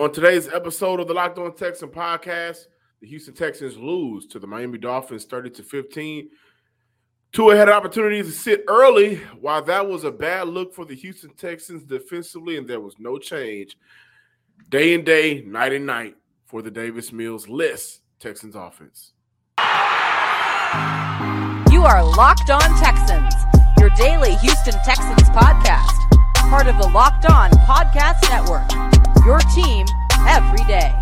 On today's episode of the Locked On Texan podcast, the Houston Texans lose to the Miami Dolphins 30 to 15. Tua had opportunity to sit early, while that was a bad look for the Houston Texans defensively, and there was no change. Day and day, night and night for the Davis Mills list Texans offense. You are Locked On Texans, your daily Houston Texans podcast, part of the Locked On Podcast Network. Your team every day.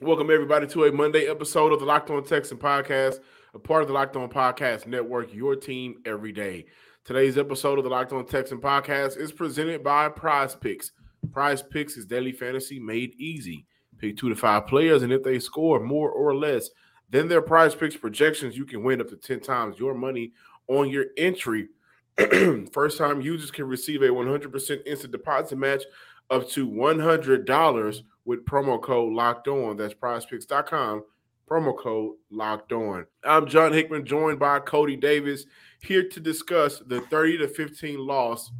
Welcome everybody to a Monday episode of the Locked On Texan podcast, a part of the Locked On Podcast Network, your team every day. Today's episode of the Locked On Texan podcast is presented by Prize Picks. Prize Picks is daily fantasy made easy. Pick two to five players, and if they score more or less than their Prize Picks projections, you can win up to 10 times your money on your entry. First time users can receive a 100% instant deposit match up to $100 with promo code locked on. That's prizepicks.com, promo code locked on. I'm John Hickman, joined by Coty Davis, here to discuss the 30 to 15 loss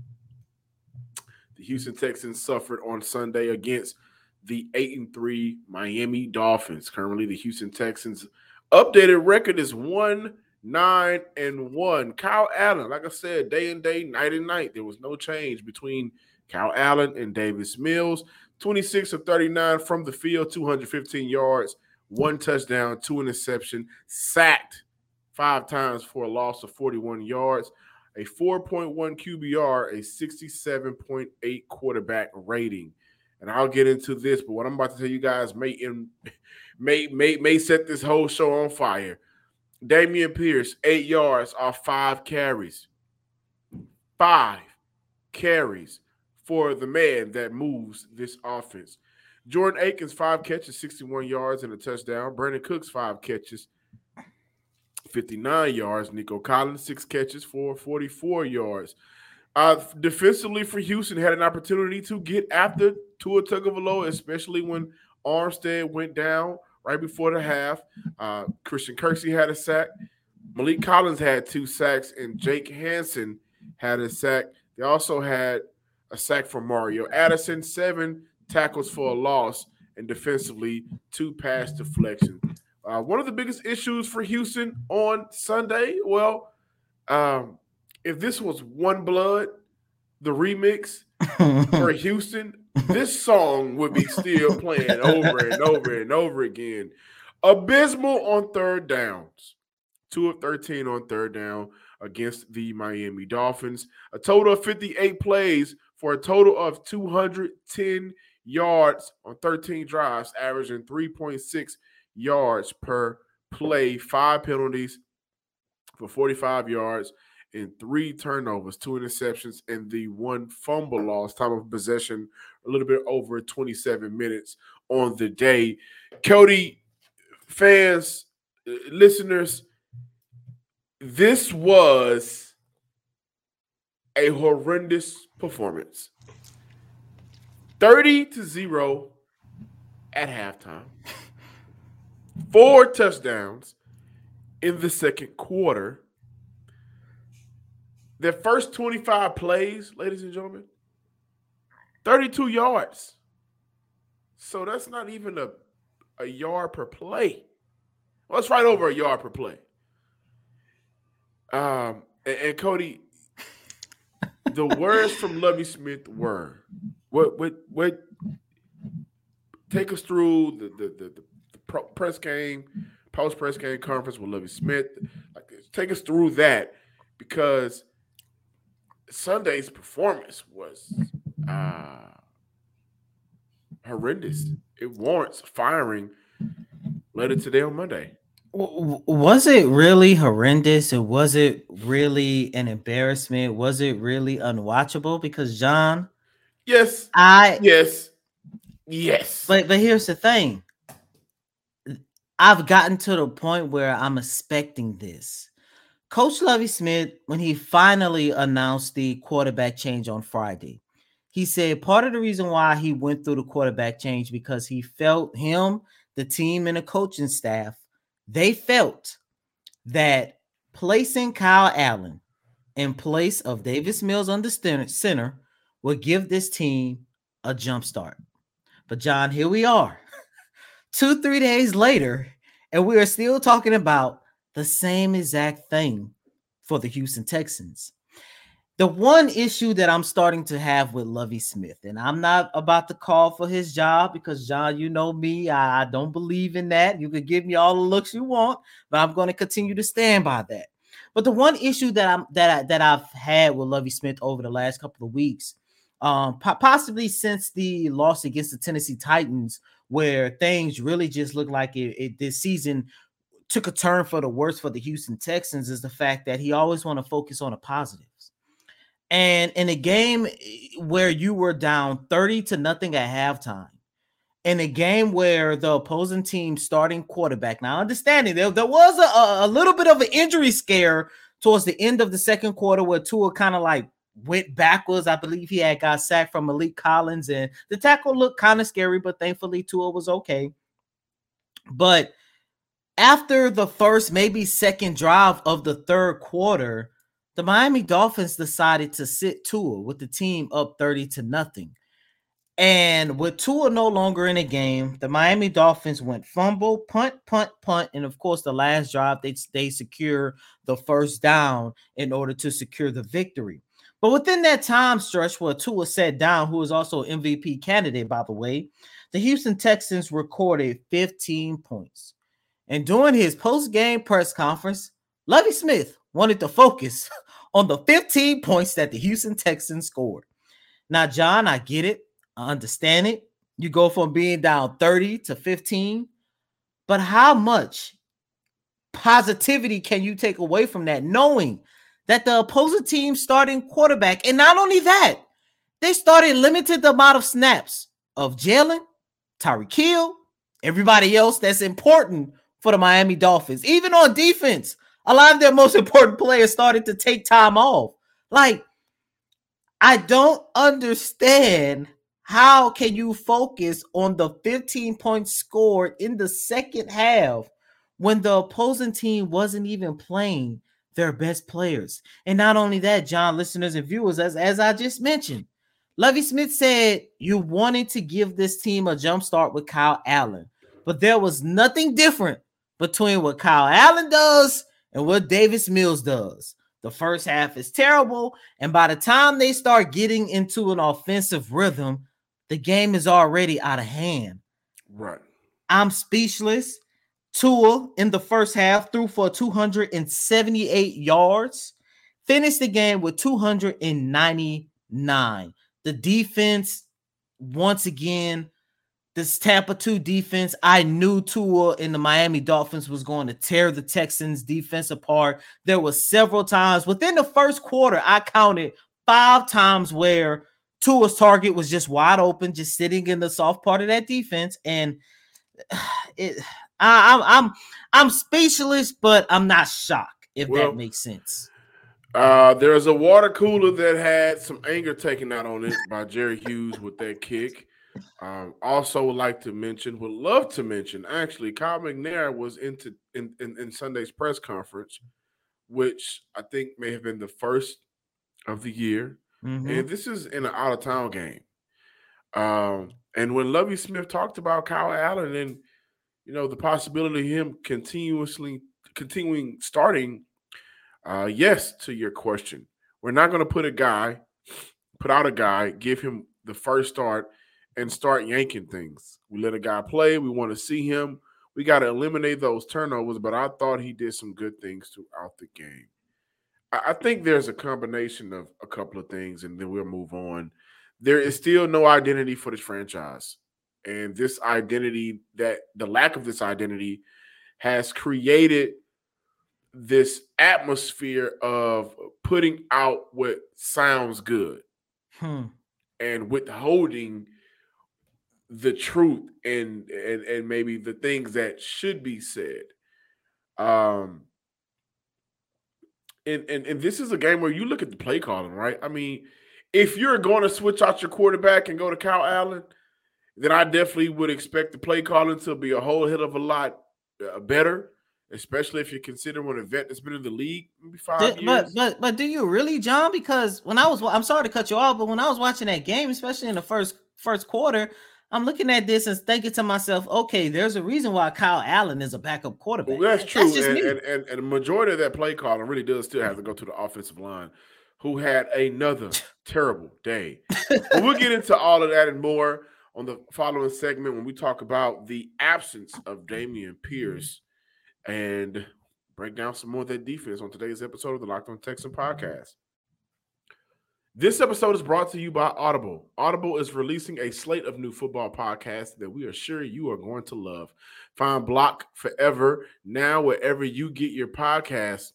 the Houston Texans suffered on Sunday against the 8 and 3 Miami Dolphins. Currently, the Houston Texans updated record is 1 9 and 1. Kyle Allen, like I said, day and day, night and night. There was no change between Kyle Allen and Davis Mills. 26 of 39 from the field, 215 yards, one touchdown, two interception, sacked five times for a loss of 41 yards, a 4.1 QBR, a 67.8 quarterback rating. And I'll get into this, but what I'm about to tell you guys may in, may may may set this whole show on fire. Dameon Pierce, eight yards off five carries. Five carries for the man that moves this offense. Jordan Akins, five catches, 61 yards, and a touchdown. Brandin Cooks, five catches, 59 yards. Nico Collins, six catches for 44 yards. Uh, defensively for Houston, had an opportunity to get after Tua Tagovailoa, especially when Armstead went down right before the half. Uh, Christian Kirksey had a sack. Maliek Collins had two sacks, and Jake Hansen had a sack. They also had a sack from Mario Addison, seven tackles for a loss, and defensively, two pass deflections. Uh, one of the biggest issues for Houston on Sunday, well, um, if this was One Blood, the remix for Houston, this song would be still playing over and over and over again. Abysmal on third downs. Two of 13 on third down against the Miami Dolphins. A total of 58 plays for a total of 210 yards on 13 drives, averaging 3.6 yards per play, five penalties for 45 yards and three turnovers, two interceptions, and the one fumble loss. Time of possession a little bit over 27 minutes on the day. Coty, fans, uh, listeners, this was a horrendous performance. 30 to 0 at halftime. Four touchdowns in the second quarter. Their first 25 plays, ladies and gentlemen, 32 yards. So that's not even a, a yard per play. Well, it's right over a yard per play. Um, and, and Coty, the words from Lovie Smith were what what what take us through the the the, the press game, post press game conference with Lovie Smith. Like take us through that because Sunday's performance was uh horrendous. It warrants firing later today on Monday. Was it really horrendous? Or was it really an embarrassment? Was it really unwatchable? Because John, yes, I yes, yes. But but here's the thing. I've gotten to the point where I'm expecting this. Coach Lovie Smith, when he finally announced the quarterback change on Friday, he said part of the reason why he went through the quarterback change because he felt him, the team, and the coaching staff, they felt that placing Kyle Allen in place of Davis Mills under center would give this team a jump start. But John, here we are, two, three days later, and we are still talking about the same exact thing for the Houston Texans. The one issue that I'm starting to have with Lovie Smith, and I'm not about to call for his job because John, you know me, I, I don't believe in that. You can give me all the looks you want, but I'm going to continue to stand by that. But the one issue that I'm that I, that I've had with Lovie Smith over the last couple of weeks, um, po- possibly since the loss against the Tennessee Titans, where things really just look like it, it this season took a turn for the worse for the Houston Texans, is the fact that he always want to focus on the positives. And in a game eh, where you were down 30 to nothing at halftime, in a game where the opposing team starting quarterback, now understanding there, there was a, a little bit of an injury scare towards the end of the second quarter where Tua kind of like went backwards. I believe he had got sacked from Maliek Collins, and the tackle looked kind of scary, but thankfully Tua was okay. But after the first, maybe second drive of the third quarter, the Miami Dolphins decided to sit Tua with the team up 30 to nothing. And with Tua no longer in the game, the Miami Dolphins went fumble, punt, punt, punt, and of course, the last drive they they secure the first down in order to secure the victory. But within that time stretch where Tua sat down, who was also MVP candidate, by the way, the Houston Texans recorded 15 points. And during his post-game press conference, Lovie Smith wanted to focus on the 15 points that the Houston Texans scored. Now, John, I get it. I understand it. You go from being down 30 to 15, but how much positivity can you take away from that, knowing that the opposing team starting quarterback, and not only that, they started limited the amount of snaps of Jaylen, Tyreek Hill, everybody else that's important for the Miami Dolphins. Even on defense, a lot of their most important players started to take time off. Like, I don't understand how can you focus on the 15 points scored in the second half when the opposing team wasn't even playing their best players? And not only that, John, listeners and viewers, as, as I just mentioned, Lovie Smith said you wanted to give this team a jump start with Kyle Allen, but there was nothing different between what Kyle Allen does and what Davis Mills does. The first half is terrible, and by the time they start getting into an offensive rhythm, the game is already out of hand. Right. I'm speechless. Tua in the first half threw for 278 yards, finished the game with 299. The defense, once again, this Tampa 2 defense, I knew Tua in the Miami Dolphins was going to tear the Texans defense apart. There were several times within the first quarter, I counted five times where Tua's target was just wide open, just sitting in the soft part of that defense. And it I, am I'm I'm speechless, but I'm not shocked if well, that makes sense. Uh, there's a water cooler that had some anger taken out on it by Jerry Hughes with that kick. Um, also would like to mention, would love to mention, actually, Cal McNair was into in, in, in Sunday's press conference, which I think may have been the first of the year. Mm-hmm. And this is in an out of town game. Um, and when Lovie Smith talked about Kyle Allen and you know the possibility of him continuously continuing starting, uh, yes to your question. We're not going to put a guy, put out a guy, give him the first start and start yanking things. We let a guy play. We want to see him. We got to eliminate those turnovers, but I thought he did some good things throughout the game. I think there's a combination of a couple of things, and then we'll move on. There is still no identity for this franchise. And this identity, that the lack of this identity has created this atmosphere of putting out what sounds good hmm. and withholding the truth and and and maybe the things that should be said. Um and, and and this is a game where you look at the play calling, right? I mean, if you're going to switch out your quarterback and go to Kyle Allen, then I definitely would expect the play calling to be a whole hell of a lot uh, better especially if you consider when a vet that's been in the league maybe five Did- years. but but but do you really, John? Because when I was, I'm sorry to cut you off, but when I was watching that game, especially in the first first quarter, I'm looking at this and thinking to myself, okay, there's a reason why Kyle Allen is a backup quarterback. Well, that's true, just and, and, and and the majority of that play calling really does still have to go to the offensive line, who had another terrible day. but we'll get into all of that and more on the following segment when we talk about the absence of Dameon Pierce and break down some more of that defense on today's episode of the Locked On Texan podcast. This episode is brought to you by Audible. Audible is releasing a slate of new football podcasts that we are sure you are going to love. Find Block Forever now wherever you get your podcasts.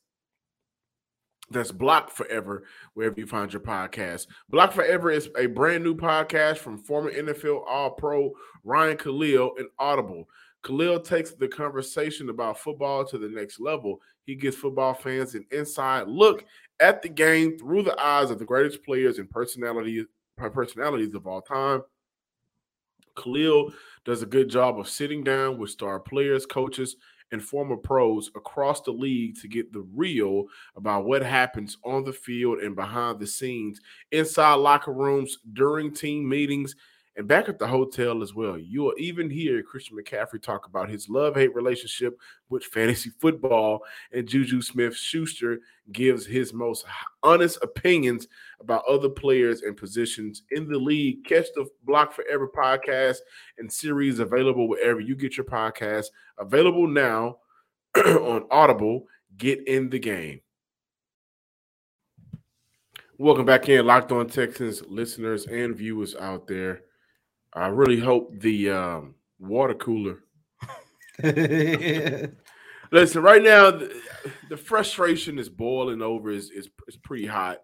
That's Block Forever wherever you find your podcast. Block Forever is a brand new podcast from former NFL All Pro Ryan Kalil and Audible. Kalil takes the conversation about football to the next level. He gives football fans an inside look at the game through the eyes of the greatest players and personalities uh, personalities of all time. Kalil does a good job of sitting down with star players, coaches, and former pros across the league to get the real about what happens on the field and behind the scenes, inside locker rooms, during team meetings, and back at the hotel as well. You'll even hear Christian McCaffrey talk about his love hate relationship with fantasy football, and Juju Smith Schuster gives his most honest opinions about other players and positions in the league. Catch the Block Forever podcast and series available wherever you get your podcast. Available now on Audible. Get in the game. Welcome back in, Locked On Texans listeners and viewers out there. I really hope the um, water cooler. Listen, right now the, the frustration is boiling over. is is is pretty hot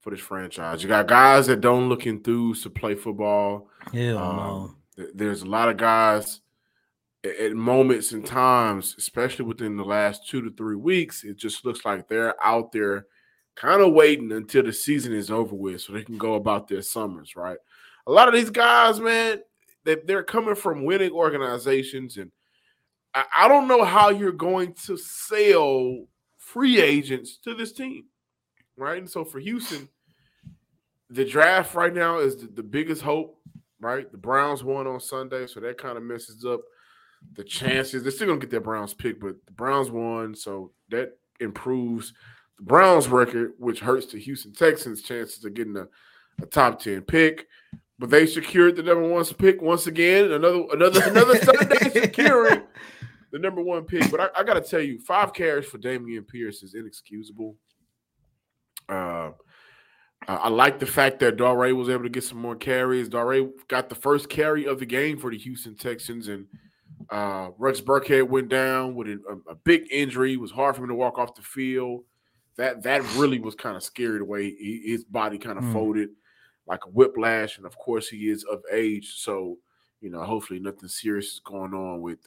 for this franchise. You got guys that don't look enthused to play football. Hell Um, no. there's a lot of guys at moments and times, especially within the last two to three weeks, it just looks like they're out there kind of waiting until the season is over with so they can go about their summers, right? A lot of these guys, man, they, they're coming from winning organizations, and I, I don't know how you're going to sell free agents to this team, right? And so for Houston, the draft right now is the, the biggest hope right? The Browns won on Sunday, so that kind of messes up the chances. They're still gonna get their Browns pick, but the Browns won, so that improves the Browns record, which hurts the Houston Texans' chances of getting a, a top 10 pick. But they secured the number one pick once again. Another another another Sunday securing the number one pick. But I, I gotta tell you, five carries for Dameon Pierce is inexcusable. Uh, I I like the fact that Dare was able to get some more carries. Dare got the first carry of the game for the Houston Texans, and uh, Rex Burkhead went down with a, a- a big injury. It was hard for him to walk off the field. That that really was kind of scary the way he, his body kind of Mm. folded like a whiplash, and of course he is of age, so you know hopefully nothing serious is going on with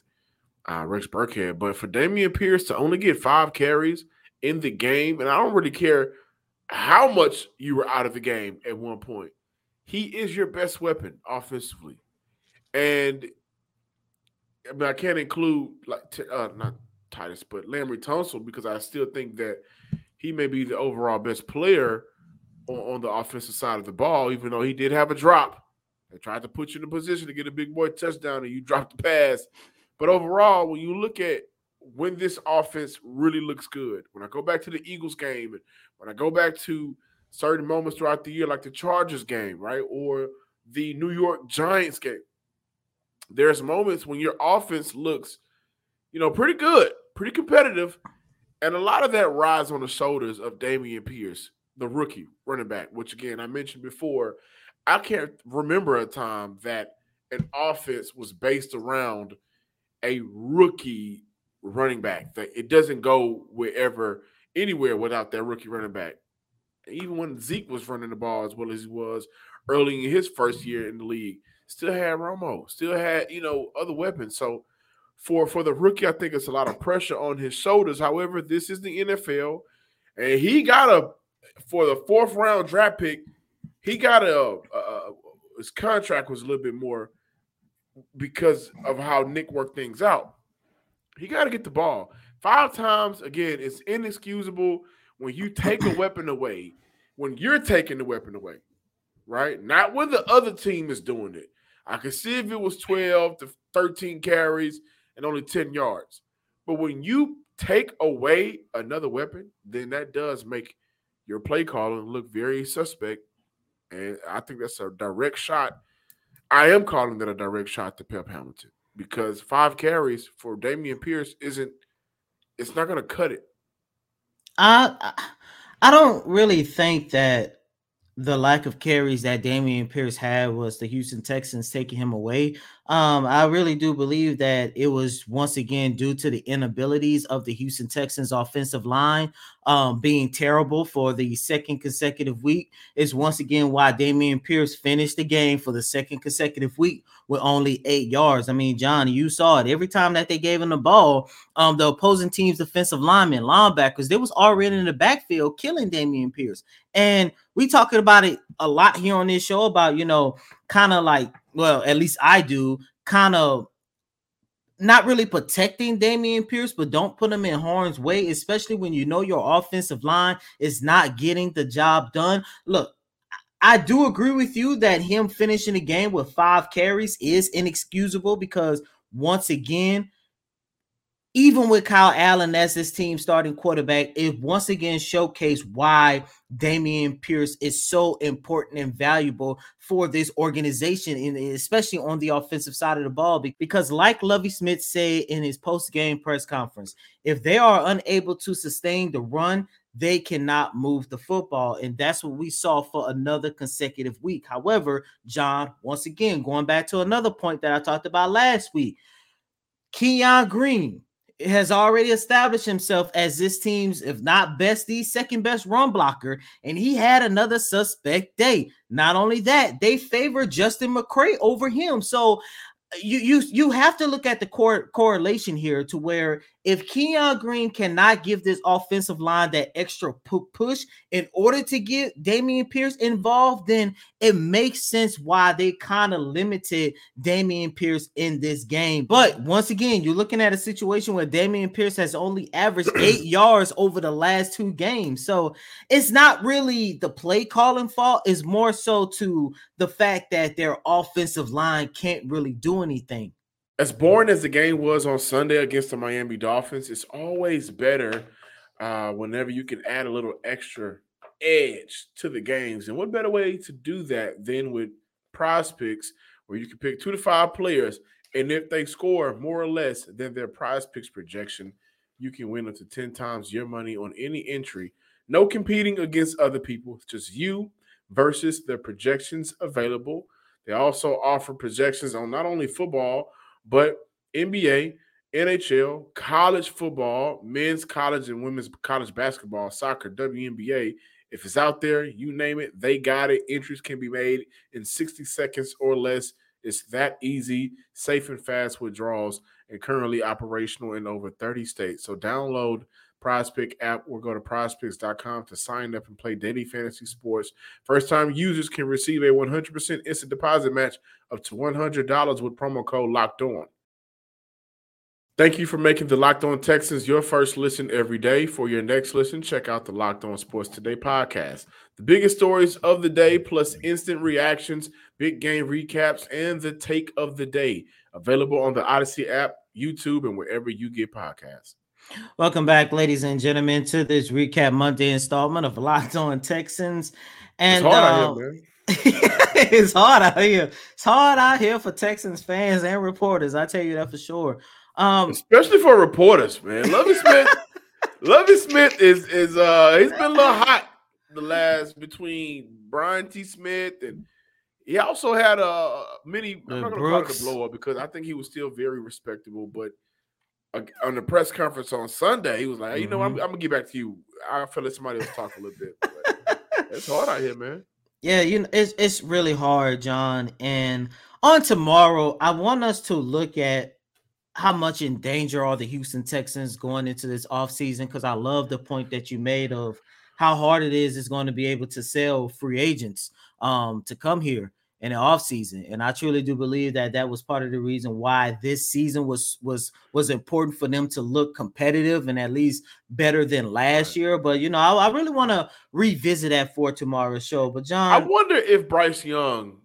uh, Rex Burkhead. But for Dameon Pierce to only get five carries in the game, and I don't really care how much you were out of the game at one point. He is your best weapon offensively, and I mean I can't include like uh, not Titus, but Laremy Tunsil because I still think that he may be the overall best player on, on the offensive side of the ball, even though he did have a drop. They tried to put you in a position to get a big boy touchdown, and you dropped the pass. But overall, when you look at when this offense really looks good, when I go back to the Eagles game, and when I go back to certain moments throughout the year, like the Chargers game, right, or the New York Giants game, there's moments when your offense looks, you know, pretty good, pretty competitive, and a lot of that rides on the shoulders of Dameon Pierce, the rookie running back, which again I mentioned before. I can't remember a time that an offense was based around a rookie running back. That it doesn't go wherever, anywhere without that rookie running back. Even when Zeke was running the ball as well as he was early in his first year in the league, still had Romo, still had you know other weapons. So for for the rookie, I think it's a lot of pressure on his shoulders. However, this is the NFL, and he got a for the fourth round draft pick. He got a, a his contract was a little bit more because of how Nick worked things out. He got to get the ball Five times again, it's inexcusable when you take a weapon away, when you're taking the weapon away, right? Not when the other team is doing it. I could see if it was 12 to 13 carries and only 10 yards. But when you take away another weapon, then that does make your play calling look very suspect. And I think that's a direct shot. I am calling that a direct shot to Pep Hamilton because five carries for Dameon Pierce isn't it's not gonna cut it. I I don't really think that the lack of carries that Dameon Pierce had was the Houston Texans taking him away. Um, I really do believe that it was once again due to the inabilities of the Houston Texans offensive line um, being terrible for the second consecutive week. Is once again why Dameon Pierce finished the game for the second consecutive week with only eight yards. I mean, John, you saw it every time that they gave him the ball. Um, the opposing team's defensive linemen, linebackers, they was already in the backfield killing Dameon Pierce. And we talking about it a lot here on this show about you know kind of like well, at least I do, kind of not really protecting Dameon Pierce, but don't put him in harm's way, especially when you know your offensive line is not getting the job done. Look, I do agree with you that him finishing the game with five carries is inexcusable because once again, even with Kyle Allen as his team starting quarterback, it once again showcased why Dameon Pierce is so important and valuable for this organization, and especially on the offensive side of the ball. Because, like Lovie Smith said in his post-game press conference, if they are unable to sustain the run, they cannot move the football. And that's what we saw for another consecutive week. However, John, once again, going back to another point that I talked about last week, Kenyon Green has already established himself as this team's, if not best, bestie, second best run blocker, and he had another suspect day. Not only that, they favor Justin McCray over him. So you you you have to look at the cor- correlation here to where if Keon Green cannot give this offensive line that extra pu- push in order to get Dameon Pierce involved, then it makes sense why they kind of limited Dameon Pierce in this game. But once again, you're looking at a situation where Dameon Pierce has only averaged eight yards over the last two games. So it's not really the play calling fault, it's more so to the fact that their offensive line can't really do anything as boring as the game was on Sunday against the Miami Dolphins, it's always better uh, whenever you can add a little extra edge to the games. And what better way to do that than with prize picks, where you can pick two to five players, and if they score more or less than their prize picks projection, you can win up to 10 times your money on any entry. No competing against other people, just you versus the projections available. They also offer projections on not only football, but NBA, NHL, college football, men's college and women's college basketball, soccer, WNBA, if it's out there, you name it, they got it. Entries can be made in 60 seconds or less. It's that easy, safe and fast withdrawals, and currently operational in over 30 states. So download PrizePick app or go to prizepicks.com to sign up and play daily fantasy sports. First time users can receive a 100% instant deposit match up to $100 with promo code locked on. Thank you for making the Locked On Texans your first listen every day. For your next listen, check out the Locked On Sports Today podcast. The biggest stories of the day, plus instant reactions, big game recaps, and the take of the day. Available on the Odyssey app, YouTube, and wherever you get podcasts. Welcome back, ladies and gentlemen, to this recap Monday installment of Locked On Texans. And it's hard, uh, out, here, it's hard out here. It's hard out here for Texans fans and reporters. I tell you that for sure. Um, especially for reporters, man. Lovie Smith, Lovie Smith is is uh he's been a little hot the last between Brian T. Smith and he also had a uh, many. I'm not gonna call it a blow up because I think he was still very respectable, but on the press conference on Sunday, he was like, hey, "You know, I'm, mm-hmm. I'm, gonna get back to you. I feel like somebody else talk a little bit. it's hard out here, man. Yeah, you know, it's it's really hard, John. And on tomorrow, I want us to look at how much in danger are the Houston Texans going into this offseason because I love the point that you made of how hard it is is going to be able to sell free agents um to come here in the offseason. And I truly do believe that that was part of the reason why this season was was was important for them to look competitive and at least better than last year. But you know, I, I really want to revisit that for tomorrow's show. But John, I wonder if Bryce Young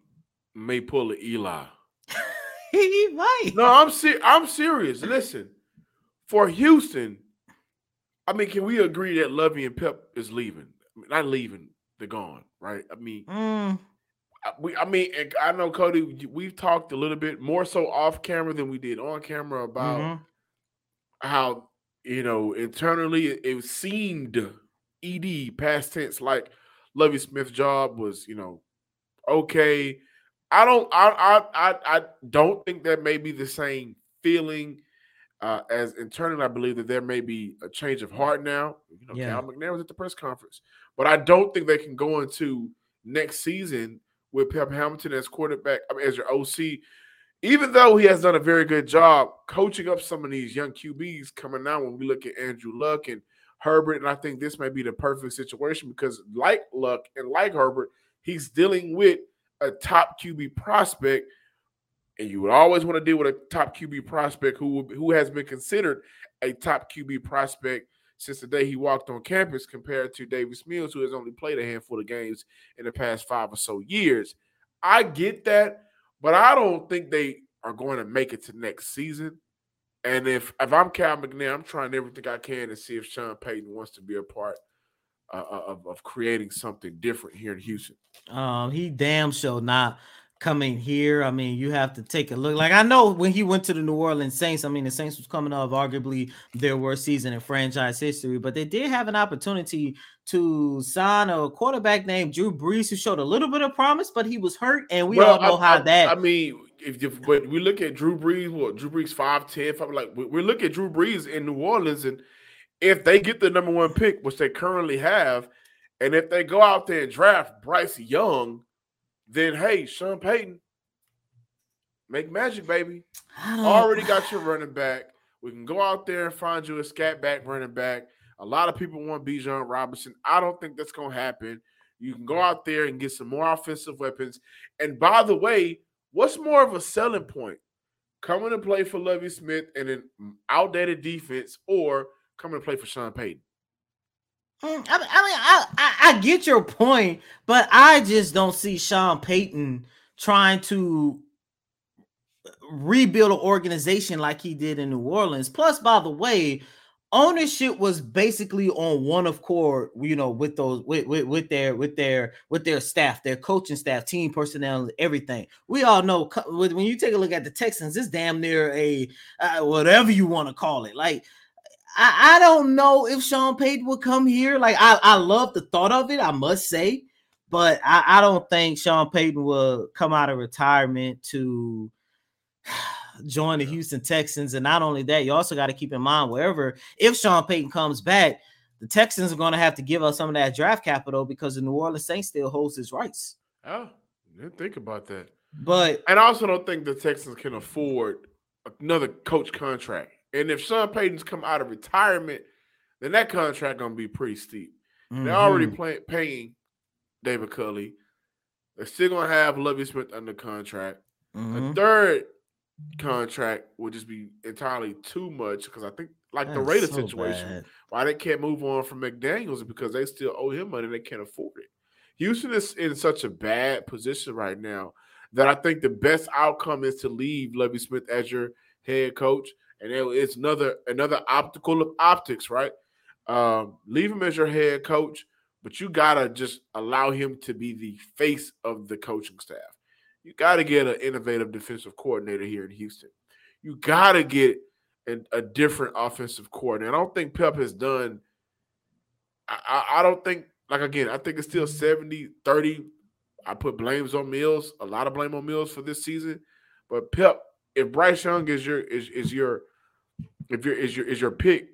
may pull an Eli. he might. No, I'm ser- I'm serious. Listen, for Houston, I mean, can we agree that Lovie and Pep is leaving? Not leaving, they're gone, right? I mean, Mm, we, I mean, I know Coty. We've talked a little bit more so off camera than we did on camera about mhm. how you know internally it, it seemed ed past tense like Lovie Smith's job was you know okay. I don't I I I, I don't think that may be the same feeling uh, as internally. I believe that there may be a change of heart now. You know, Yeah. Cal McNair was at the press conference, but I don't think they can go into next season with Pep Hamilton as quarterback, I mean, as your OC. Even though he has done a very good job coaching up some of these young QBs coming out, when we look at Andrew Luck and Herbert, and I think this may be the perfect situation because, like Luck and like Herbert, he's dealing with a top QB prospect, and you would always want to deal with a top QB prospect who who has been considered a top QB prospect since the day he walked on campus, compared to Davis Mills, who has only played a handful of games in the past five or so years. I get that, but I don't think they are going to make it to next season. And if if I'm Cal McNair, I'm trying everything I can to see if Sean Payton wants to be a part uh, of, of creating something different here in Houston. Um, he damn sure not coming here. I mean, you have to take a look. Like I know when he went to the New Orleans Saints, I mean the Saints was coming off arguably their worst season in franchise history, but they did have an opportunity to sign a quarterback named Drew Brees who showed a little bit of promise, but he was hurt, and we all know I, how I- that. I mean, if, if but we look at Drew Brees, what Drew Brees 5'10, five, like we, we look at Drew Brees in New Orleans, and if they get the number one pick, which they currently have, and if they go out there and draft Bryce Young, then hey, Sean Payton, make magic, baby. Already got your running back. We can go out there and find you a scat back running back. A lot of people want Bijan Robinson. I don't think that's going to happen. You can go out there and get some more offensive weapons. And by the way, what's more of a selling point? Coming to play for Lovie Smith and an outdated defense, or coming to play for Sean Payton? Mm, I mean, I, mean I, I, get your point, but I just don't see Sean Payton trying to rebuild an organization like he did in New Orleans. Plus, by the way, ownership was basically on one of core, you know, with those with, with, with their with their with their staff, their coaching staff, team personnel, everything. We all know when when you take a look at the Texans, it's damn near a uh, whatever you want to call it. Like I, I don't know if Sean Payton would come here. Like I, I love the thought of it, I must say, but I, I don't think Sean Payton will come out of retirement to join the Houston Texans. And not only that, you also got to keep in mind wherever if Sean Payton comes back, the Texans are going to have to give up some of that draft capital because the New Orleans Saints still holds his rights. Oh, didn't think about that. But And I also don't think the Texans can afford another coach contract. And if Sean Payton's come out of retirement, then that contract gonna be pretty steep. They're already mhm, play, paying David Culley. They're still gonna have Lovie Smith under contract. A mhm. third contract would just be entirely too much because I think, like the That's Raiders so situation, bad. why they can't move on from McDaniels is because they still owe him money and they can't afford it. Houston is in such a bad position right now that I think the best outcome is to leave Lovie Smith as your head coach, and it- it's another another optical of optics, right? Um, leave him as your head coach, but you gotta just allow him to be the face of the coaching staff. You gotta get an innovative defensive coordinator here in Houston. You gotta get a, a different offensive coordinator. I don't think Pep has done. I, I, I don't think, like again, I think it's still 70 30. I put blames on Mills, a lot of blame on Mills for this season. But Pep, if Bryce Young is your is, is your if your is your is your pick,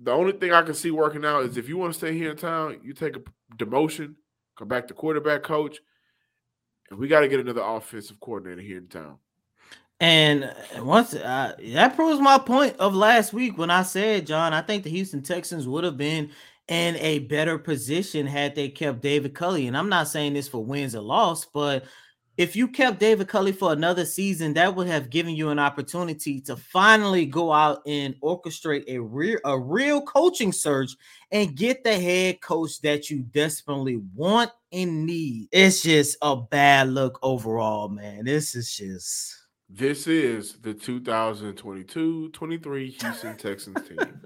the only thing I can see working out is if you want to stay here in town, you take a demotion, come back to quarterback coach, and we got to get another offensive coordinator here in town. And uh, once uh, that proves my point of last week when I said, John, I think the Houston Texans would have been in a better position had they kept David Culley. And I'm not saying this for wins or loss, but if you kept David Culley for another season, that would have given you an opportunity to finally go out and orchestrate a real a real coaching search and get the head coach that you desperately want and need. It's just a bad look overall, man. This is just this is the 2022-23 Houston Texans team.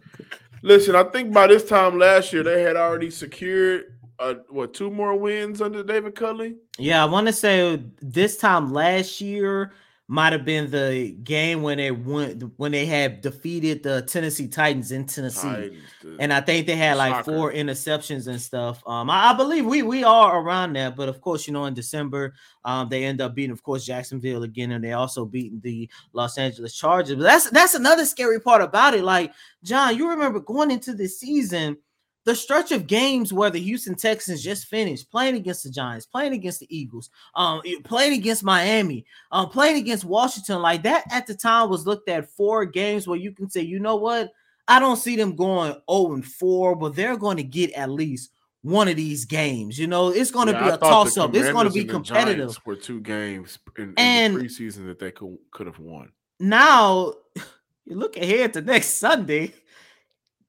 Listen, I think by this time last year they had already secured uh, what two more wins under David Culley? Yeah, I want to say this time last year might have been the game when they went when they had defeated the Tennessee Titans in Tennessee, Titans, and I think they had like soccer. four interceptions and stuff. Um, I, I, believe we we are around that, but of course, you know, in December, um, they end up beating, of course, Jacksonville again, and they also beaten the Los Angeles Chargers. But that's that's another scary part about it. Like John, you remember going into the season the stretch of games where the Houston Texans just finished playing against the Giants, playing against the Eagles, um, playing against Miami, um, playing against Washington, like that at the time was looked at four games where you can say, you know what, I don't see them going 0 and 4, but they're going to get at least one of these games. You know, it's going to yeah, be a toss up. It's going to be competitive. Were two games in, in and the preseason that they could could have won. Now you look ahead to next Sunday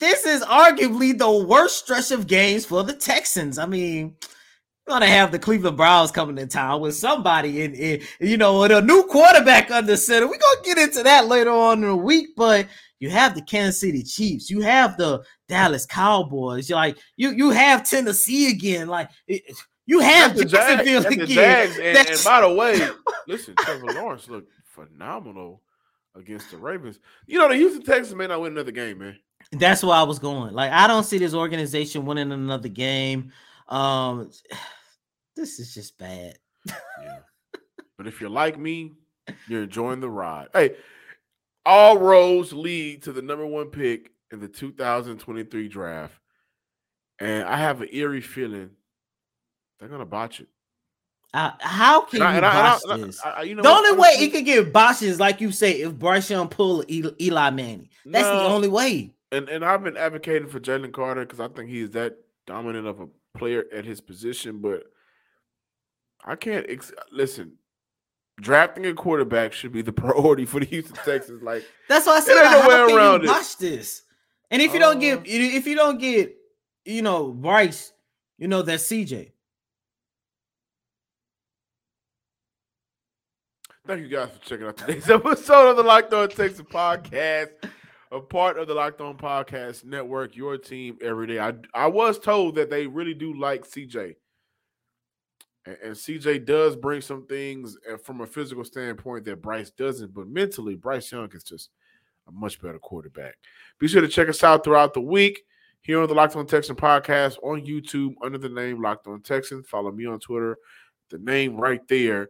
this is arguably the worst stretch of games for the Texans. I mean, you're gonna have the Cleveland Browns coming to town with somebody in, in you know, with a new quarterback under center. We're gonna get into that later on in the week, but you have the Kansas City Chiefs, you have the Dallas Cowboys, you're like you you have Tennessee again, like you have the Jacksonville again. The Jags. And, and, by the way, listen, Trevor Lawrence looked phenomenal against the Ravens. You know, the Houston Texans may not win another game, man. That's where I was going. Like, I don't see this organization winning another game. Um, this is just bad. yeah. But if you're like me, you're enjoying the ride. Hey, all roads lead to the number one pick in the 2023 draft. And I have an eerie feeling they're gonna botch it. Uh, how can and you I, botch I, this? I, you know the only way it could get botched is like you say, if Bryce Young pull Eli Manning. That's no, the only way and and I've been advocating for Jalen Carter because I think he's that dominant of a player at his position, but I can't ex- listen. Drafting a quarterback should be the priority for the Houston Texans. Like that's why I said, like, how can around you watch this? And if you don't get, uh. if you don't get, you know, Bryce, you know that's CJ. Thank you guys for checking out today's episode of the Locked On Texans podcast a part of the Locked On Podcast Network, your team every day. I I was told that they really do like CJ. And, and CJ does bring some things from a physical standpoint that Bryce doesn't, but mentally, Bryce Young is just a much better quarterback. Be sure to check us out throughout the week here on the Locked On Texan podcast on YouTube under the name Locked On Texans. Follow me on Twitter, the name right there,